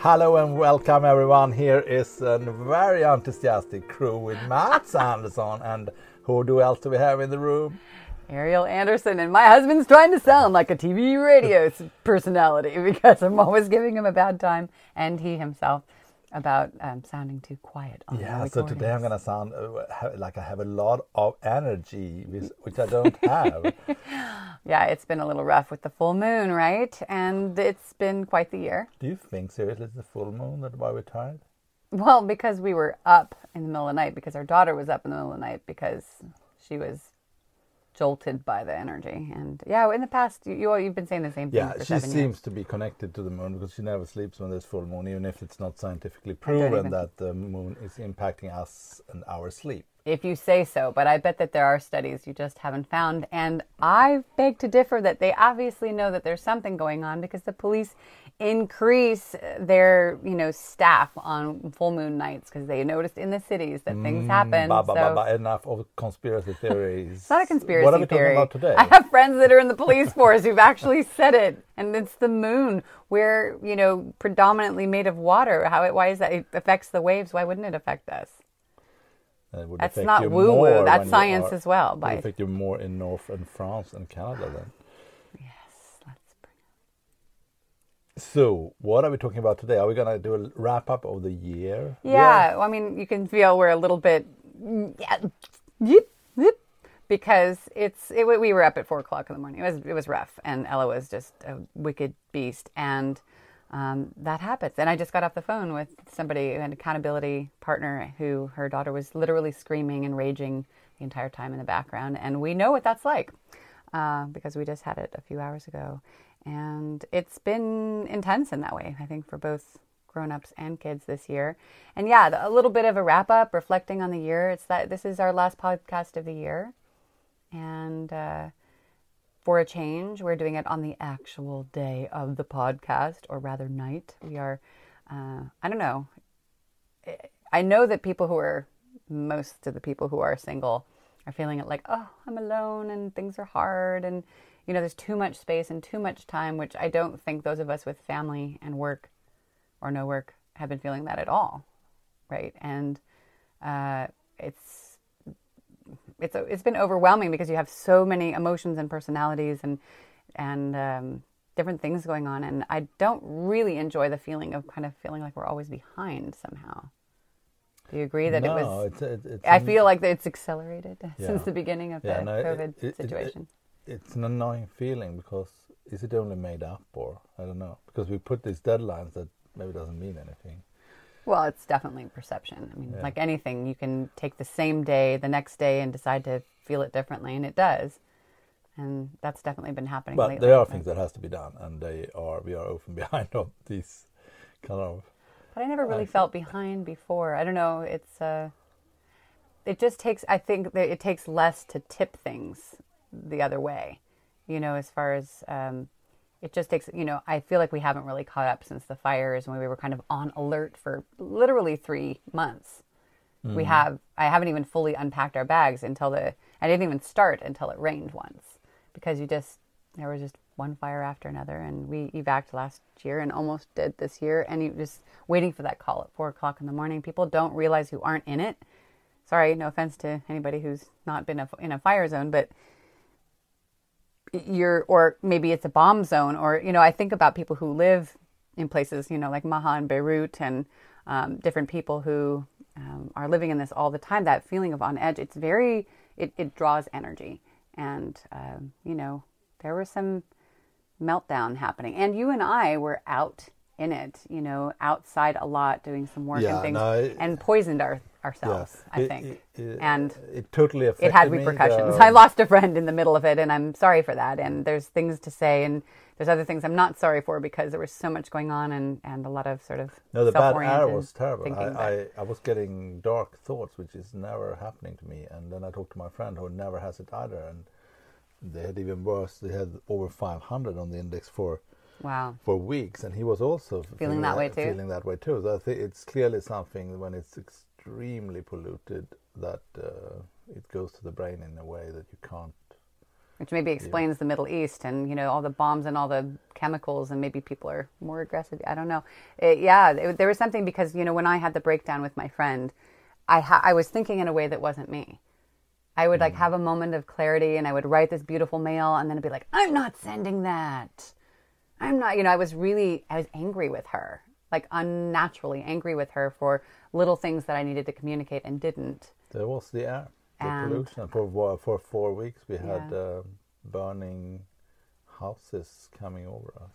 Hello and welcome everyone. Here is a very enthusiastic crew with Mats Anderson and who do else do we have in the room? Ariel Anderson, and my husband's trying to sound like a TV radio personality because I'm always giving him a bad time, and he himself about um, sounding too quiet. On yeah, so today I'm gonna sound uh, like I have a lot of energy, which, which I don't have. yeah, it's been a little rough with the full moon, right? And it's been quite the year. Do you think seriously it's the full moon that why we're tired? Well, because we were up in the middle of the night, because our daughter was up in the middle of the night, because she was jolted by the energy. And yeah, in the past, you, you have been saying the same thing. Yeah, she seems years. to be connected to the moon because she never sleeps when there's full moon, even if it's not scientifically proven that the moon is impacting us and our sleep. If you say so, but I bet that there are studies you just haven't found. And I beg to differ that they obviously know that there's something going on because the police increase their you know staff on full moon nights because they noticed in the cities that things mm, happen. Ba, ba, so, ba, enough of conspiracy theories. it's not a conspiracy what are we theory. Talking about today? I have friends that are in the police force who've actually said it, and it's the moon. We're you know predominantly made of water. How it why is that? It affects the waves. Why wouldn't it affect us? That's not woo woo. That's science are, as well. By affect you more in North and France and Canada then. So, what are we talking about today? Are we going to do a wrap up of the year? Yeah, yeah. I mean, you can feel we're a little bit because it's it, we were up at four o'clock in the morning. It was it was rough, and Ella was just a wicked beast, and um, that happens. And I just got off the phone with somebody, an accountability partner, who her daughter was literally screaming and raging the entire time in the background, and we know what that's like uh, because we just had it a few hours ago. And it's been intense in that way, I think, for both grown-ups and kids this year. And yeah, a little bit of a wrap up, reflecting on the year. It's that this is our last podcast of the year, and uh, for a change, we're doing it on the actual day of the podcast, or rather, night. We are. Uh, I don't know. I know that people who are most of the people who are single are feeling it like, oh, I'm alone and things are hard and you know, there's too much space and too much time, which I don't think those of us with family and work or no work have been feeling that at all, right? And uh, it's it's it's been overwhelming because you have so many emotions and personalities and and um, different things going on, and I don't really enjoy the feeling of kind of feeling like we're always behind somehow. Do you agree that no, it was? It's, it's, it's I feel like it's accelerated yeah. since the beginning of yeah, the no, COVID it, situation it's an annoying feeling because is it only made up or I don't know because we put these deadlines that maybe doesn't mean anything. Well, it's definitely perception. I mean, yeah. like anything, you can take the same day the next day and decide to feel it differently, and it does. And that's definitely been happening. But lately, there are things that has to be done, and they are we are often behind on these kind of. But I never really felt behind before. I don't know. It's uh, it just takes. I think that it takes less to tip things the other way. You know, as far as um, it just takes, you know, I feel like we haven't really caught up since the fires when we were kind of on alert for literally three months. Mm. We have, I haven't even fully unpacked our bags until the, I didn't even start until it rained once because you just, there was just one fire after another and we evac last year and almost did this year and you just waiting for that call at four o'clock in the morning. People don't realize who aren't in it. Sorry, no offense to anybody who's not been in a fire zone, but you're or maybe it's a bomb zone or you know i think about people who live in places you know like maha and beirut and um, different people who um, are living in this all the time that feeling of on edge it's very it, it draws energy. And um, you know there was some meltdown happening. And you and i were out in it you know outside a lot doing some work yeah, and things no, and poisoned our ourselves. I It- think, it, and it totally affected it had repercussions. though. I lost a friend in the middle of it, and I'm sorry for that. And there's things to say, and there's other things I'm not sorry for because there was so much going on and, and a lot of sort of No, the bad air was terrible. thinking. I, I, I was getting dark thoughts, which is never happening to me. And then I talked to my friend who never has it either, and they had even worse. They had over 500 on the index for wow. for weeks, and he was also Feeling that way too? Feeling that way too. So I think it's clearly something when it's extremely polluted that uh, it goes to the brain in a way that you can't. which maybe explains the Middle East and you know all the bombs and all the chemicals, and maybe people are more aggressive. I don't know. It, yeah, it, there was something because you know when I had the breakdown with my friend, I ha- I was thinking in a way that wasn't me. I would like have a moment of clarity, and I would write this beautiful mail, and then I'd be like, "I'm not sending that. I'm not." You know, I was really I was angry with her, like unnaturally angry with her for little things that I needed to communicate and didn't. There was the air, the And- pollution. For for four weeks, we had Yeah. uh, burning houses coming over us.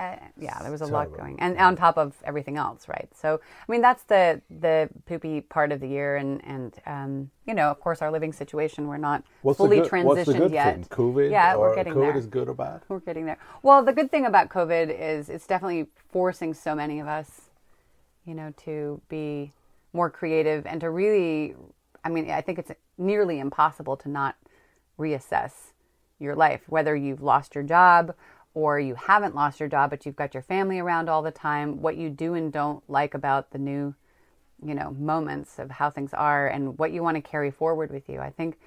Uh, yeah, there was a lot going, and on top of everything else, right? So, I mean, that's the the poopy part of the year, and and um, you know, of course, our living situation, we're not What's fully good, transitioned what's the good yet. thing? COVID? Yeah, we're getting COVID there. is good or bad? We're getting there. Well, the good thing about COVID is it's definitely forcing so many of us, you know, to be more creative and to really. I mean, I think it's nearly impossible to not reassess your life, whether you've lost your job or you haven't lost your job, but you've got your family around all the time. What you do and don't like about the new, you know, moments of how things are and what you want to carry forward with you. I think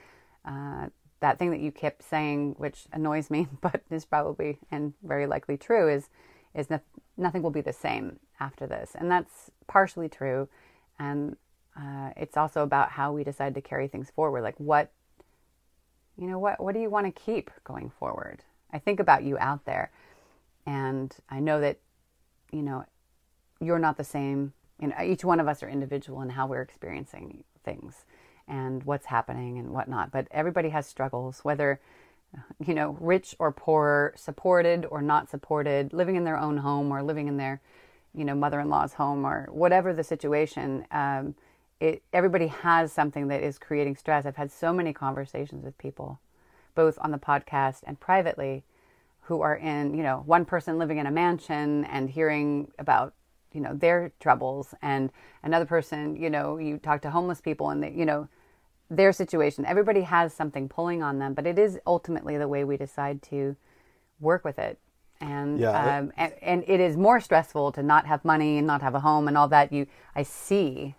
uh, that thing that you kept saying, which annoys me, but is probably and very likely true, is is no, nothing will be the same after this, and that's partially true, and uh, it's also about how we decide to carry things forward. Like what, you know, what what do you want to keep going forward? I think about you out there, and I know that, you know, you're not the same. You know, each one of us are individual in how we're experiencing things and what's happening and whatnot. But everybody has struggles, whether you know, rich or poor, supported or not supported, living in their own home or living in their, you know, mother-in-law's home or whatever the situation. Um, it everybody has something that is creating stress. I've had so many conversations with people, both on the podcast and privately, who are in, you know, one person living in a mansion and hearing about you know their troubles and another person you know you talk to homeless people and they, you know their situation. Everybody has something pulling on them but it is ultimately the way we decide to work with it. And Yeah, it- um, and, and it is more stressful to not have money and not have a home and all that. You i see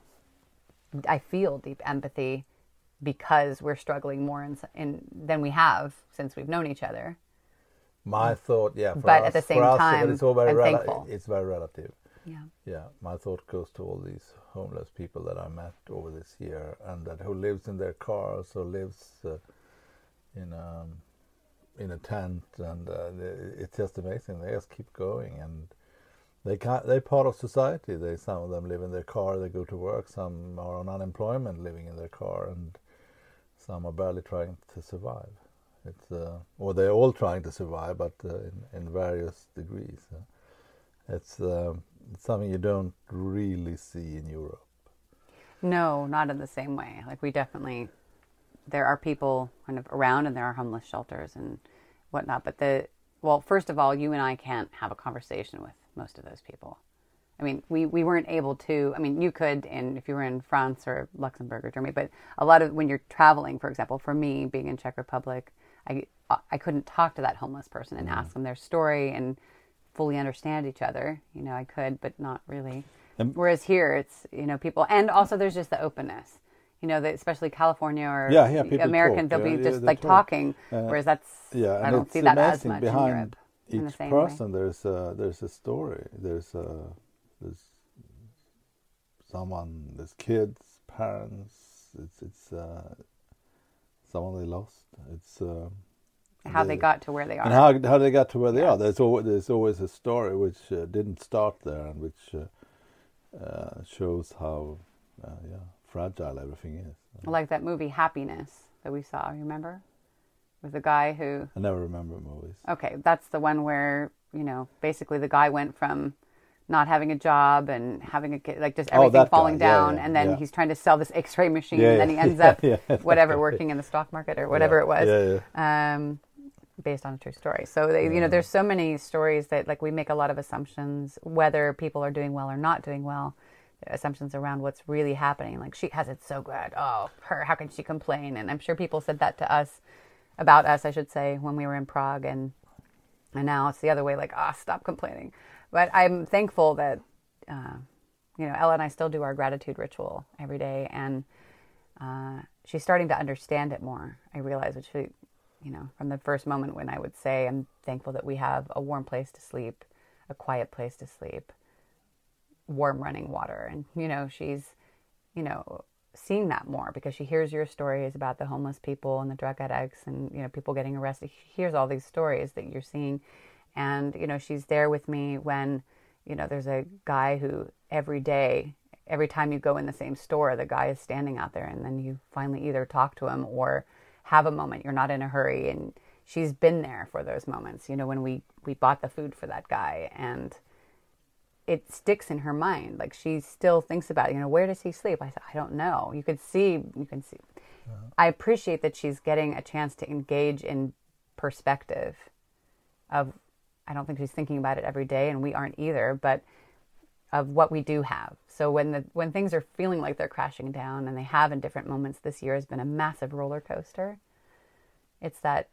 i feel deep empathy because we're struggling more in, in than we have since we've known each other My thought, yeah, for But us, at the same us, time, it's all very I'm rela- thankful. It's very relative. yeah Yeah, my thought goes to all these homeless people that I met over this year, and that who lives in their cars or lives uh, in um, in a tent, and uh, it's just amazing. They just keep going, and they can't. They're part of society. They some of them live in their car. They go to work. Some are on unemployment, living in their car, and some are barely trying to survive. It's uh, or they're all trying to survive, but uh, in, in various degrees. Uh, it's um, it's something you don't really see in Europe. No, not in the same way. Like we definitely, there are people kind of around, and there are homeless shelters and whatnot. But the well, first of all, you and I can't have a conversation with most of those people. I mean, we, we weren't able to. I mean, you could, and if you were in France or Luxembourg or Germany, but a lot of when you're traveling, for example, for me being in Czech Republic, I I couldn't talk to that homeless person and ask them their story and fully understand each other. You know, I could, but not really. And- Whereas here, it's you know people, and also there's just the openness. You know, that especially California or Yeah, yeah, American, talk, they'll yeah, be just like talk. talking. Uh, whereas that's Yeah, I and don't see that as amazing much in behind Europe. in the each same way. person. There's a there's a story. There's a there's someone. There's kids, parents. It's it's uh, someone they lost. It's uh, How they the- got to where they are. and how how they got to where they are. There's always there's always a story which uh, didn't start there and which uh, uh, shows how uh, yeah fragile everything is. like that movie Happiness that we saw. Remember, with the guy who I never remember movies. Okay, that's the one where, you know, basically the guy went from not having a job and having a kid, like just Oh, everything guy. falling Yeah, down. yeah, and then yeah. he's trying to sell this X-ray machine, Yeah, and then he ends yeah, up yeah, whatever working in the stock market or whatever it was. Yeah, yeah. Um, based on a true story. So they, you know, there's so many stories that like we make a lot of assumptions whether people are doing well or not doing well. Assumptions around what's really happening. Like she has it so good. Oh, her. How can she complain? And I'm sure people said that to us about us, I should say, when we were in Prague, and and now it's the other way. Like, ah, stop complaining. But I'm thankful that uh, you know Ella and I still do our gratitude ritual every day, and uh, she's starting to understand it more. I realize, which we, you know, from the first moment when I would say, I'm thankful that we have a warm place to sleep, a quiet place to sleep, warm running water, and you know, she's, you know, seeing that more because she hears your stories about the homeless people and the drug addicts and you know people getting arrested. She hears all these stories that you're seeing, and you know, she's there with me when, you know, there's a guy who every day every time you go in the same store, the guy is standing out there, and then you finally either talk to him or have a moment. You're not in a hurry, and she's been there for those moments. You know, when we we bought the food for that guy, and it sticks in her mind. Like she still thinks about, it. you know, where does he sleep? I said, I don't know. You could see, you can see. I appreciate that she's getting a chance to engage in perspective of. I don't think she's thinking about it every day, and we aren't either. But of what we do have. So when the when things are feeling like they're crashing down and they have in different moments this year has been a massive roller coaster. It's that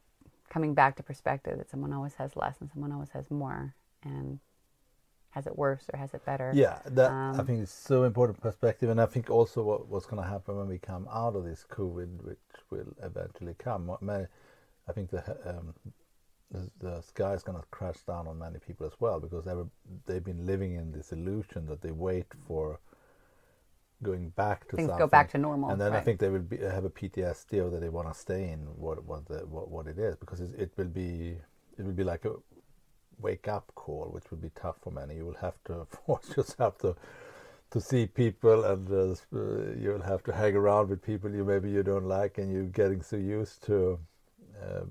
coming back to perspective that someone always has less and someone always has more and has it worse or has it better. Yeah, that Um, I think is so important perspective, and I think also what, what's going to happen when we come out of this COVID, which will eventually come. I think the um, the, the sky is going to crash down on many people as well because they were, they've been living in this illusion that they wait for going back to Things go back to normal, and then I think they will be, have a PTSD or that they want to stay in what what the, what, what it is because it, it will be it will be like a wake up call, which will be tough for many. You will have to force yourself to to see people, and uh, uh, you'll have to hang around with people you maybe you don't like, and you're getting so used to uh,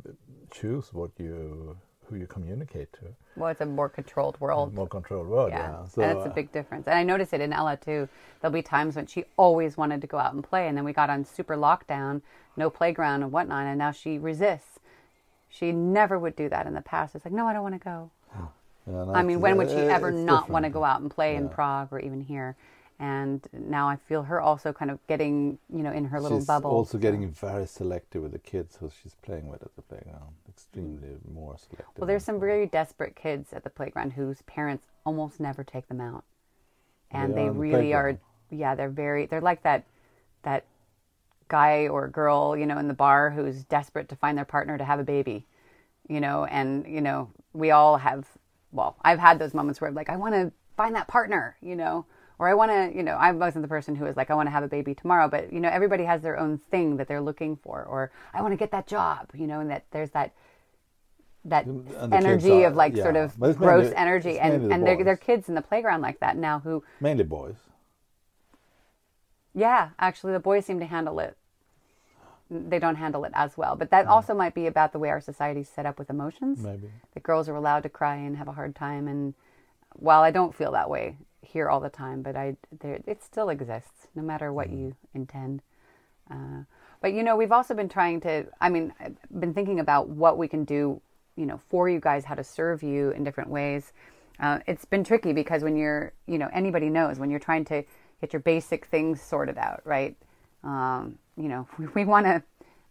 choose what you who you communicate to. Well, it's a more controlled world. More controlled world, yeah, yeah. So and it's a uh, big difference. And I notice it in Ella too. There'll be times when she always wanted to go out and play, and then we got on super lockdown, no playground and whatnot, and now she resists. She never would do that in the past. It's like, no, I don't want to go. yeah, I mean, when would she uh, ever not want to go out and play in Prague or even here? And now I feel her also kind of getting, you know, in her little she's bubble. also getting very selective with the kids who she's playing with at the playground. Extremely more selective. Well, there's some very desperate kids at the playground whose parents almost never take them out, and They they are on the really are. Yeah, they're very. They're like that, that guy or girl, you know, in the bar who's desperate to find their partner to have a baby, you know, and you know, we all have. Well, I've had those moments where I'm like, I want to find that partner, you know, or I want to, you know, I wasn't the person who was like, I want to have a baby tomorrow, but you know, everybody has their own thing that they're looking for, or I want to get that job, you know, and that there's that that the energy are- of like sort of gross mainly- energy, and the and they're, they're kids in the playground like that now who, mainly boys. yeah, actually the boys seem to handle it. They don't handle it as well, but that mm. also might be about the way our society's set up with emotions. Maybe. that girls are allowed to cry and have a hard time and while i don't feel that way here all the time but i there, it still exists no matter what you intend. Uh, but you know we've also been trying to i mean i've been thinking about what we can do you know for you guys how to serve you in different ways. Uh, it's been tricky because when you're you know anybody knows when you're trying to get your basic things sorted out right? Um, you know we want to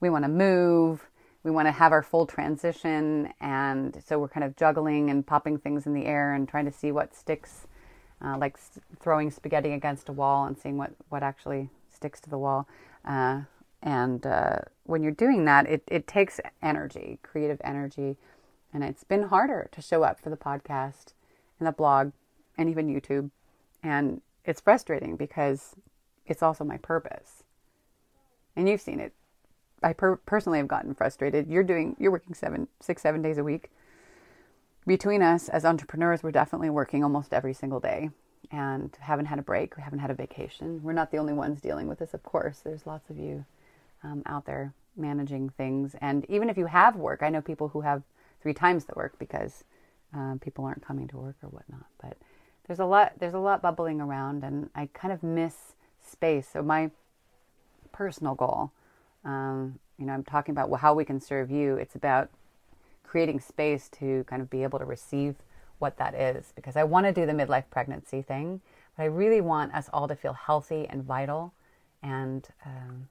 we want to move we want to have our full transition and so we're kind of juggling and popping things in the air and trying to see what sticks uh, like s- throwing spaghetti against a wall and seeing what, what actually sticks to the wall. Uh, and uh, when you're doing that it, it takes energy creative energy. And it's been harder to show up for the podcast and the blog and even youtube. And it's frustrating because it's also my purpose. And you've seen it. I per- personally have gotten frustrated. You're doing, you're working seven, six, seven days a week. Between us as entrepreneurs, we're definitely working almost every single day and haven't had a break. We haven't had a vacation. We're not the only ones dealing with this, of course. There's lots of you um, out there managing things. And even if you have work, I know people who have three times the work because um, people aren't coming to work or whatnot. But there's a lot there's a lot bubbling around, and I kind of miss space. So my personal goal, um, you know, I'm talking about how we can serve you. It's about creating space to kind of be able to receive what that is because I want to do the midlife pregnancy thing, but I really want us all to feel healthy and vital and um,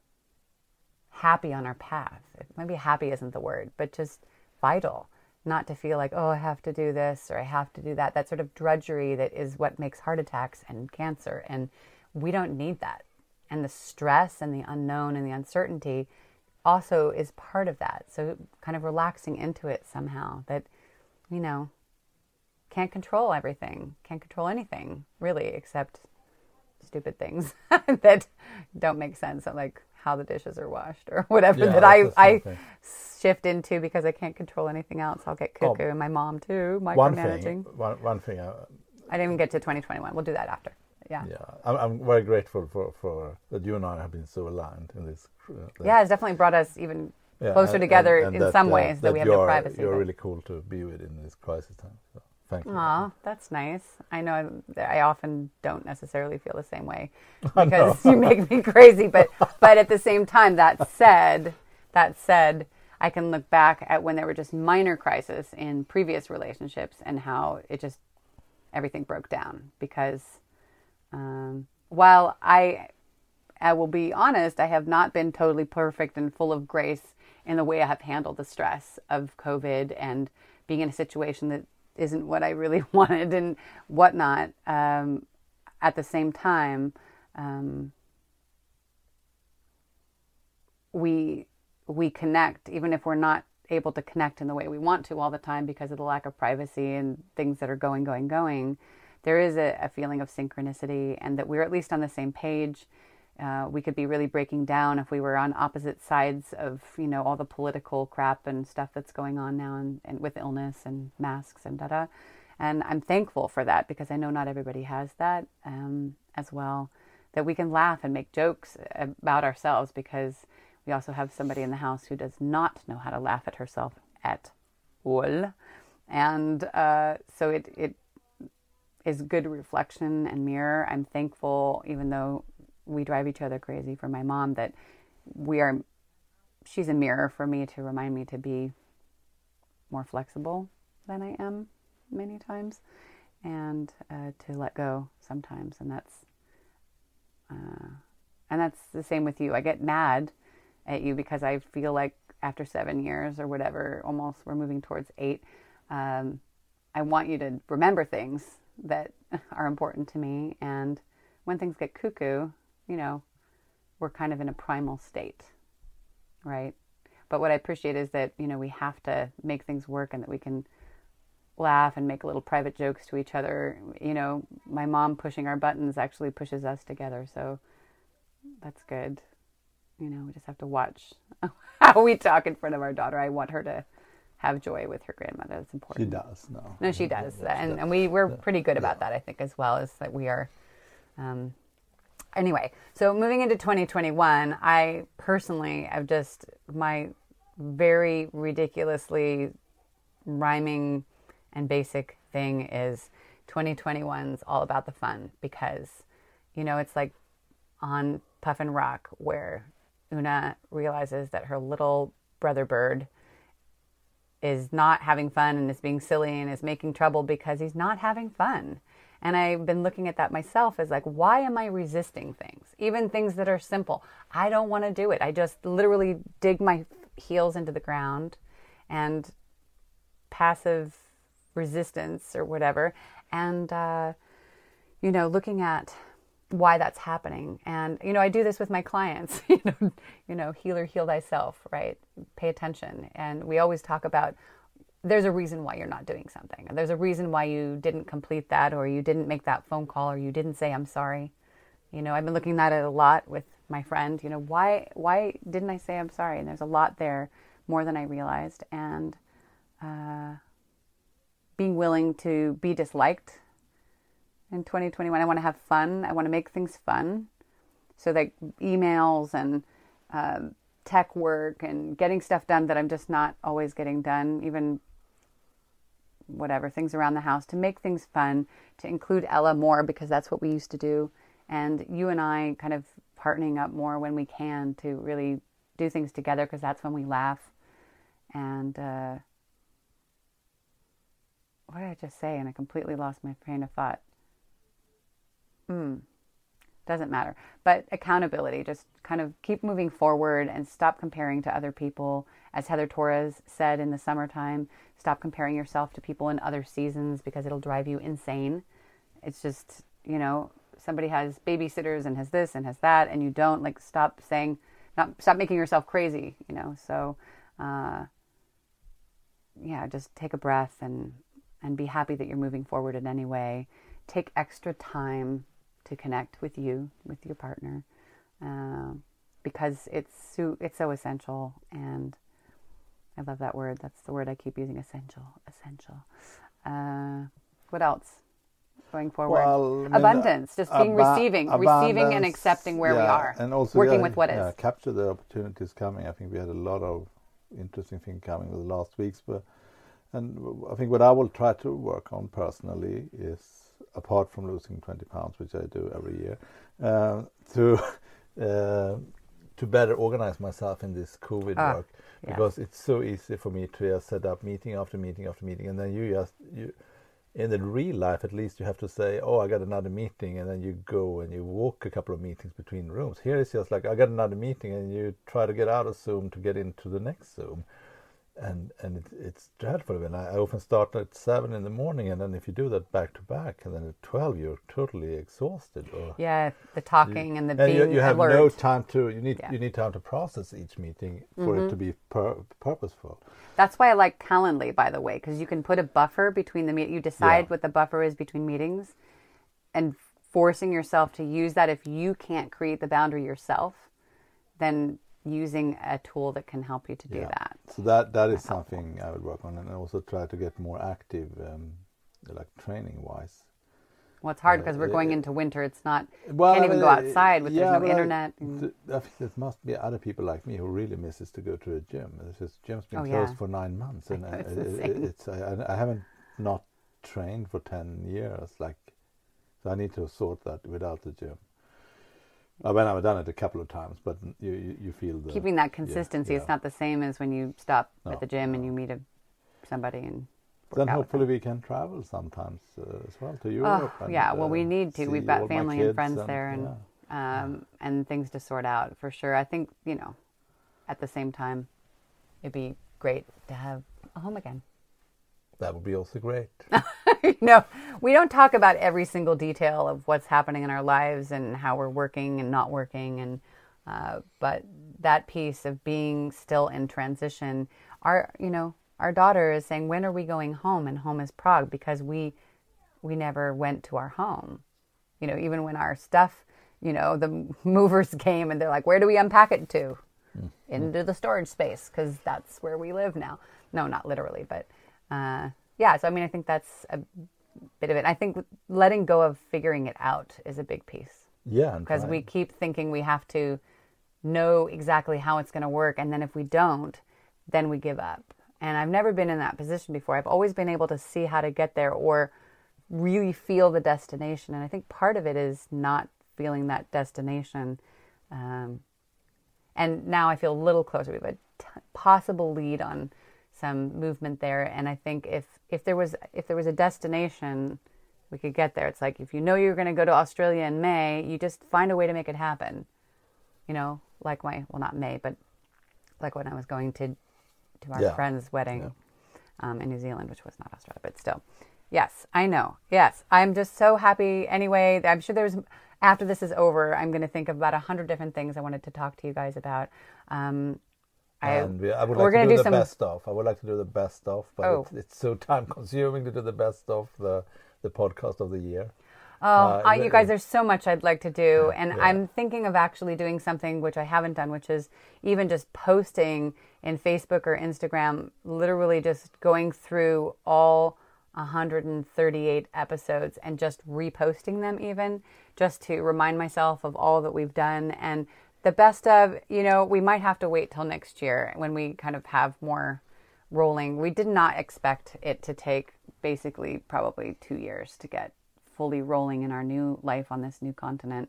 happy on our path. Maybe happy isn't the word, but just vital. Not to feel like, oh, I have to do this or I have to do that. That sort of drudgery that is what makes heart attacks and cancer. And we don't need that. And the stress and the unknown and the uncertainty also is part of that. So, kind of relaxing into it somehow that, you know, can't control everything, can't control anything really, except stupid things that don't make sense, like how the dishes are washed or whatever yeah, that I, I shift into because I can't control anything else. I'll get cuckoo oh, and my mom too, micromanaging. One thing, one, one thing I, I didn't even get to 2021. We'll do that after. Yeah. Yeah. I'm, I'm very grateful for, for that you and I have been so aligned in this. Uh, yeah, it's definitely brought us even yeah, closer and, together and, and in that, some uh, ways that, that we have no privacy. You're really cool to be with in this crisis time. So. Thank you. Aw, that's nice. I know I often don't necessarily feel the same way because you make me crazy. But but at the same time, that said, that said, I can look back at when there were just minor crises in previous relationships and how it just everything broke down because um, while I I will be honest, I have not been totally perfect and full of grace in the way I have handled the stress of COVID and being in a situation that isn't what I really wanted and whatnot. Um, at the same time, um, we we connect even if we're not able to connect in the way we want to all the time because of the lack of privacy and things that are going, going, going. There is a, a feeling of synchronicity and that we're at least on the same page. Uh, we could be really breaking down if we were on opposite sides of you know all the political crap and stuff that's going on now and, and with illness and masks and da da and i'm thankful for that because i know not everybody has that um, as well that we can laugh and make jokes about ourselves because we also have somebody in the house who does not know how to laugh at herself at all. And uh, so it, it is good reflection and mirror. I'm thankful even though we drive each other crazy for my mom that we are she's a mirror for me to remind me to be more flexible than I am many times and uh, to let go sometimes. And that's uh, and that's the same with you. I get mad at you because I feel like after seven years or whatever almost we're moving towards eight um, I want you to remember things that are important to me and when things get cuckoo you know, we're kind of in a primal state, right? But what I appreciate is that, you know, we have to make things work and that we can laugh and make little private jokes to each other. You know, my mom pushing our buttons actually pushes us together. So that's good. You know, we just have to watch how we talk in front of our daughter. I want her to have joy with her grandmother. That's important. She does, no. No, she does. and, and we, we're pretty good about that, I think, as well, is that we are um, anyway, so moving into 2021, I personally have just my very ridiculously rhyming and basic thing is 2021's all about the fun because you know it's like on Puffin Rock where Oona realizes that her little brother bird is not having fun and is being silly and is making trouble because he's not having fun. And I've been looking at that myself as like, why am I resisting things? Even things that are simple. I don't want to do it. I just literally dig my heels into the ground and passive resistance or whatever. And, uh, you know, looking at why that's happening. And, you know, I do this with my clients, you know, you know, healer, heal thyself, right? Pay attention. And we always talk about there's a reason why you're not doing something. There's a reason why you didn't complete that or you didn't make that phone call or you didn't say I'm sorry. You know, I've been looking at it a lot with my friend, you know, why why didn't I say I'm sorry? And there's a lot there more than I realized and uh, being willing to be disliked in 2021. I want to have fun. I want to make things fun. So that emails and um, tech work and getting stuff done that I'm just not always getting done, even whatever things around the house to make things fun, to include Ella more because that's what we used to do, and you and I kind of partnering up more when we can to really do things together because that's when we laugh. And uh, what did I just say? And I completely lost my train of thought. Hmm. Doesn't matter. But accountability, just kind of keep moving forward and stop comparing to other people. As Heather Torres said in the summertime, stop comparing yourself to people in other seasons because it'll drive you insane. It's just, you know, somebody has babysitters and has this and has that, and you don't. Like, stop saying, not stop making yourself crazy, you know. So, uh, yeah, just take a breath and and be happy that you're moving forward in any way. Take extra time to connect with you, with your partner, uh, because it's so, it's so essential. And I love that word. That's the word I keep using. Essential, essential. Uh, what else? Going forward, Well, I mean, abundance, just being aba- receiving, receiving and accepting where we are, and also working yeah, with what is. yeah, capture the opportunities coming. I think we had a lot of interesting things coming with the last weeks, but and I think what I will try to work on personally is, apart from losing 20 pounds, which I do every year, uh, to uh, to better organize myself in this COVID Ah, work. yeah. because it's so easy for me to just set up meeting after meeting after meeting, and then you just you in the real life at least you have to say oh i got another meeting and then you go and you walk a couple of meetings between rooms. Here it's just like i got another meeting and you try to get out of zoom to get into the next zoom and and it, it's dreadful and I, I often start at seven in the morning and then if you do that back to back and then at 12 you're totally exhausted or Yeah, the talking and the and you, being you have alert. no time to you need Yeah. you need time to process each meeting for it mm-hmm. to be pur- purposeful That's why I like Calendly, by the way, because you can put a buffer between the meet. You decide Yeah. what the buffer is between meetings, and forcing yourself to use that. If you can't create the boundary yourself, then using a tool that can help you to do Yeah. that. So that that is That's helpful. something I would work on, and also try to get more active, um, like training wise. Well, it's hard Uh, because we're going uh, into winter. It's not. Well, can't I even go uh, outside with yeah, there's no but I- internet. th- I think there must be other people like me who really misses to go to a gym. It's just gym's been Oh, closed yeah. for nine months, and I- it's it- it- it's I, I haven't not trained for ten years. Like, so I need to sort that without the gym. I mean, I've done it a couple of times, but you you, you feel the keeping that consistency. yeah. It's not the same as when you stop No, at the gym and you meet a, somebody and. Then out with them. hopefully we can travel sometimes uh, as well to Oh, Europe. and, yeah, well, we uh, need to. We've got family and friends there, and yeah. um, and things to sort out for sure. I think you know, at the same time, it'd be great to have a home again. That would be also great. no, we don't talk about every single detail of what's happening in our lives and how we're working and not working, and uh, but that piece of being still in transition. Our, you know, our daughter is saying, "When are we going home?" And home is Prague because we we never went to our home. You know, even when our stuff, you know, the movers came and they're like, "Where do we unpack it to?" Into the storage space because that's where we live now. No, not literally, but uh, yeah. So I mean, I think that's a bit of it. I think letting go of figuring it out is a big piece Yeah, because we keep thinking we have to know exactly how it's going to work, and then if we don't, then we give up. And I've never been in that position before. I've always been able to see how to get there or really feel the destination. And I think part of it is not feeling that destination. Um, and now I feel a little closer. We have a t- possible lead on some movement there, and I think if if there was if there was a destination, we could get there. It's like if you know you're going to go to Australia in May, you just find a way to make it happen. You know, like my well, not May, but like when I was going to to our Yeah. friend's wedding um, in New Zealand, which was not Australia, but still. Yes, I know. Yes, I'm just so happy. Anyway, I'm sure there's after this is over, I'm going to think of about a hundred different things I wanted to talk to you guys about. Um, and we, I would we're like to do, do the some- best of. I would like to do the best of, but Oh. it's, it's so time consuming to do the best of the the podcast of the year. Oh, Uh, uh, you guys, there's so much I'd like to do. And Yeah. I'm thinking of actually doing something which I haven't done, which is even just posting in Facebook or Instagram, literally just going through all 138 episodes and just reposting them, even just to remind myself of all that we've done. And the best of, you know, we might have to wait till next year when we kind of have more rolling. We did not expect it to take basically probably two years to get fully rolling in our new life on this new continent.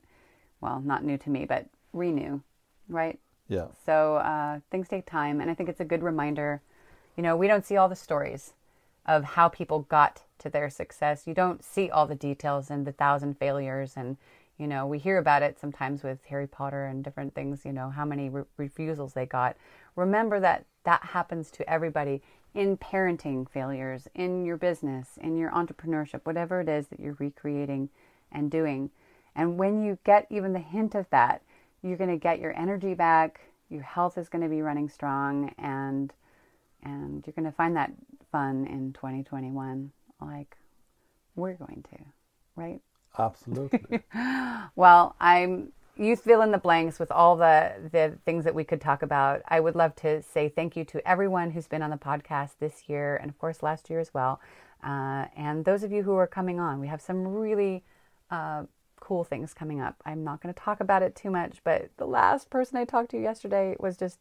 Well, not new to me, but renew, right? Yeah. So uh, things take time, and I think it's a good reminder. You know, we don't see all the stories of how people got to their success. You don't see all the details and the thousand failures, and you know, we hear about it sometimes with Harry Potter and different things. You know, how many re- refusals they got. Remember that that happens to everybody in parenting failures, in your business, in your entrepreneurship, whatever it is that you're recreating and doing. And when you get even the hint of that, you're going to get your energy back, your health is going to be running strong and and you're going to find that fun in 2021 like we're going to, right? Absolutely. well, I'm you fill in the blanks with all the the things that we could talk about. I would love to say thank you to everyone who's been on the podcast this year and of course last year as well. Uh, and those of you who are coming on, we have some really uh, cool things coming up. I'm not going to talk about it too much, but the last person I talked to yesterday was just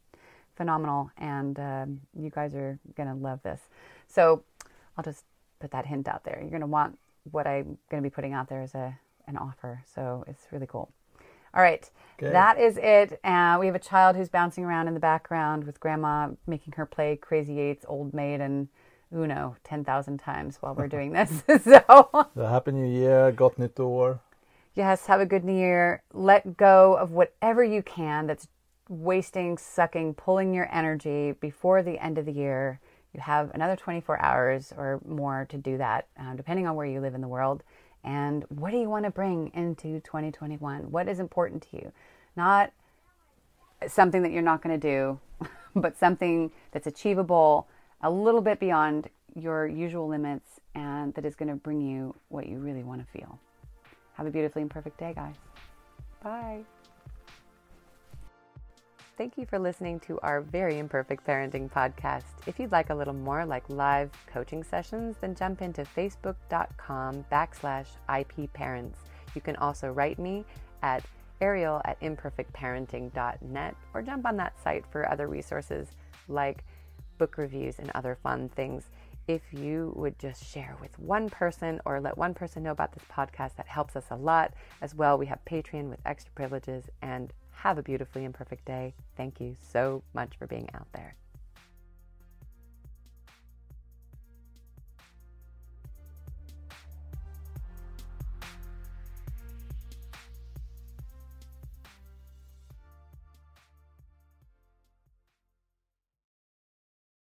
phenomenal, and um, you guys are going to love this. So I'll just put that hint out there. You're going to want what I'm going to be putting out there as a an offer. So it's really cool. All right, okay. that is it. Uh, we have a child who's bouncing around in the background with grandma making her play Crazy Eights, Old Maid, and Uno 10,000 times while we're doing this. so, Happy New Year, Gott Nytt År. Yes, have a good new year. Let go of whatever you can that's wasting, sucking, pulling your energy before the end of the year. You have another 24 hours or more to do that, uh, depending on where you live in the world. And what do you want to bring into 2021? What is important to you? Not something that you're not going to do, but something that's achievable, a little bit beyond your usual limits, and that is going to bring you what you really want to feel. Have a beautifully imperfect day, guys. Bye. Thank you for listening to our Very Imperfect Parenting podcast. If you'd like a little more like live coaching sessions, then jump into facebook.com backslash IP parents. You can also write me at ariel at imperfectparenting.net or jump on that site for other resources like book reviews and other fun things if you would just share with one person or let one person know about this podcast, that helps us a lot. As well, we have Patreon with extra privileges and have a beautifully imperfect day. Thank you so much for being out there.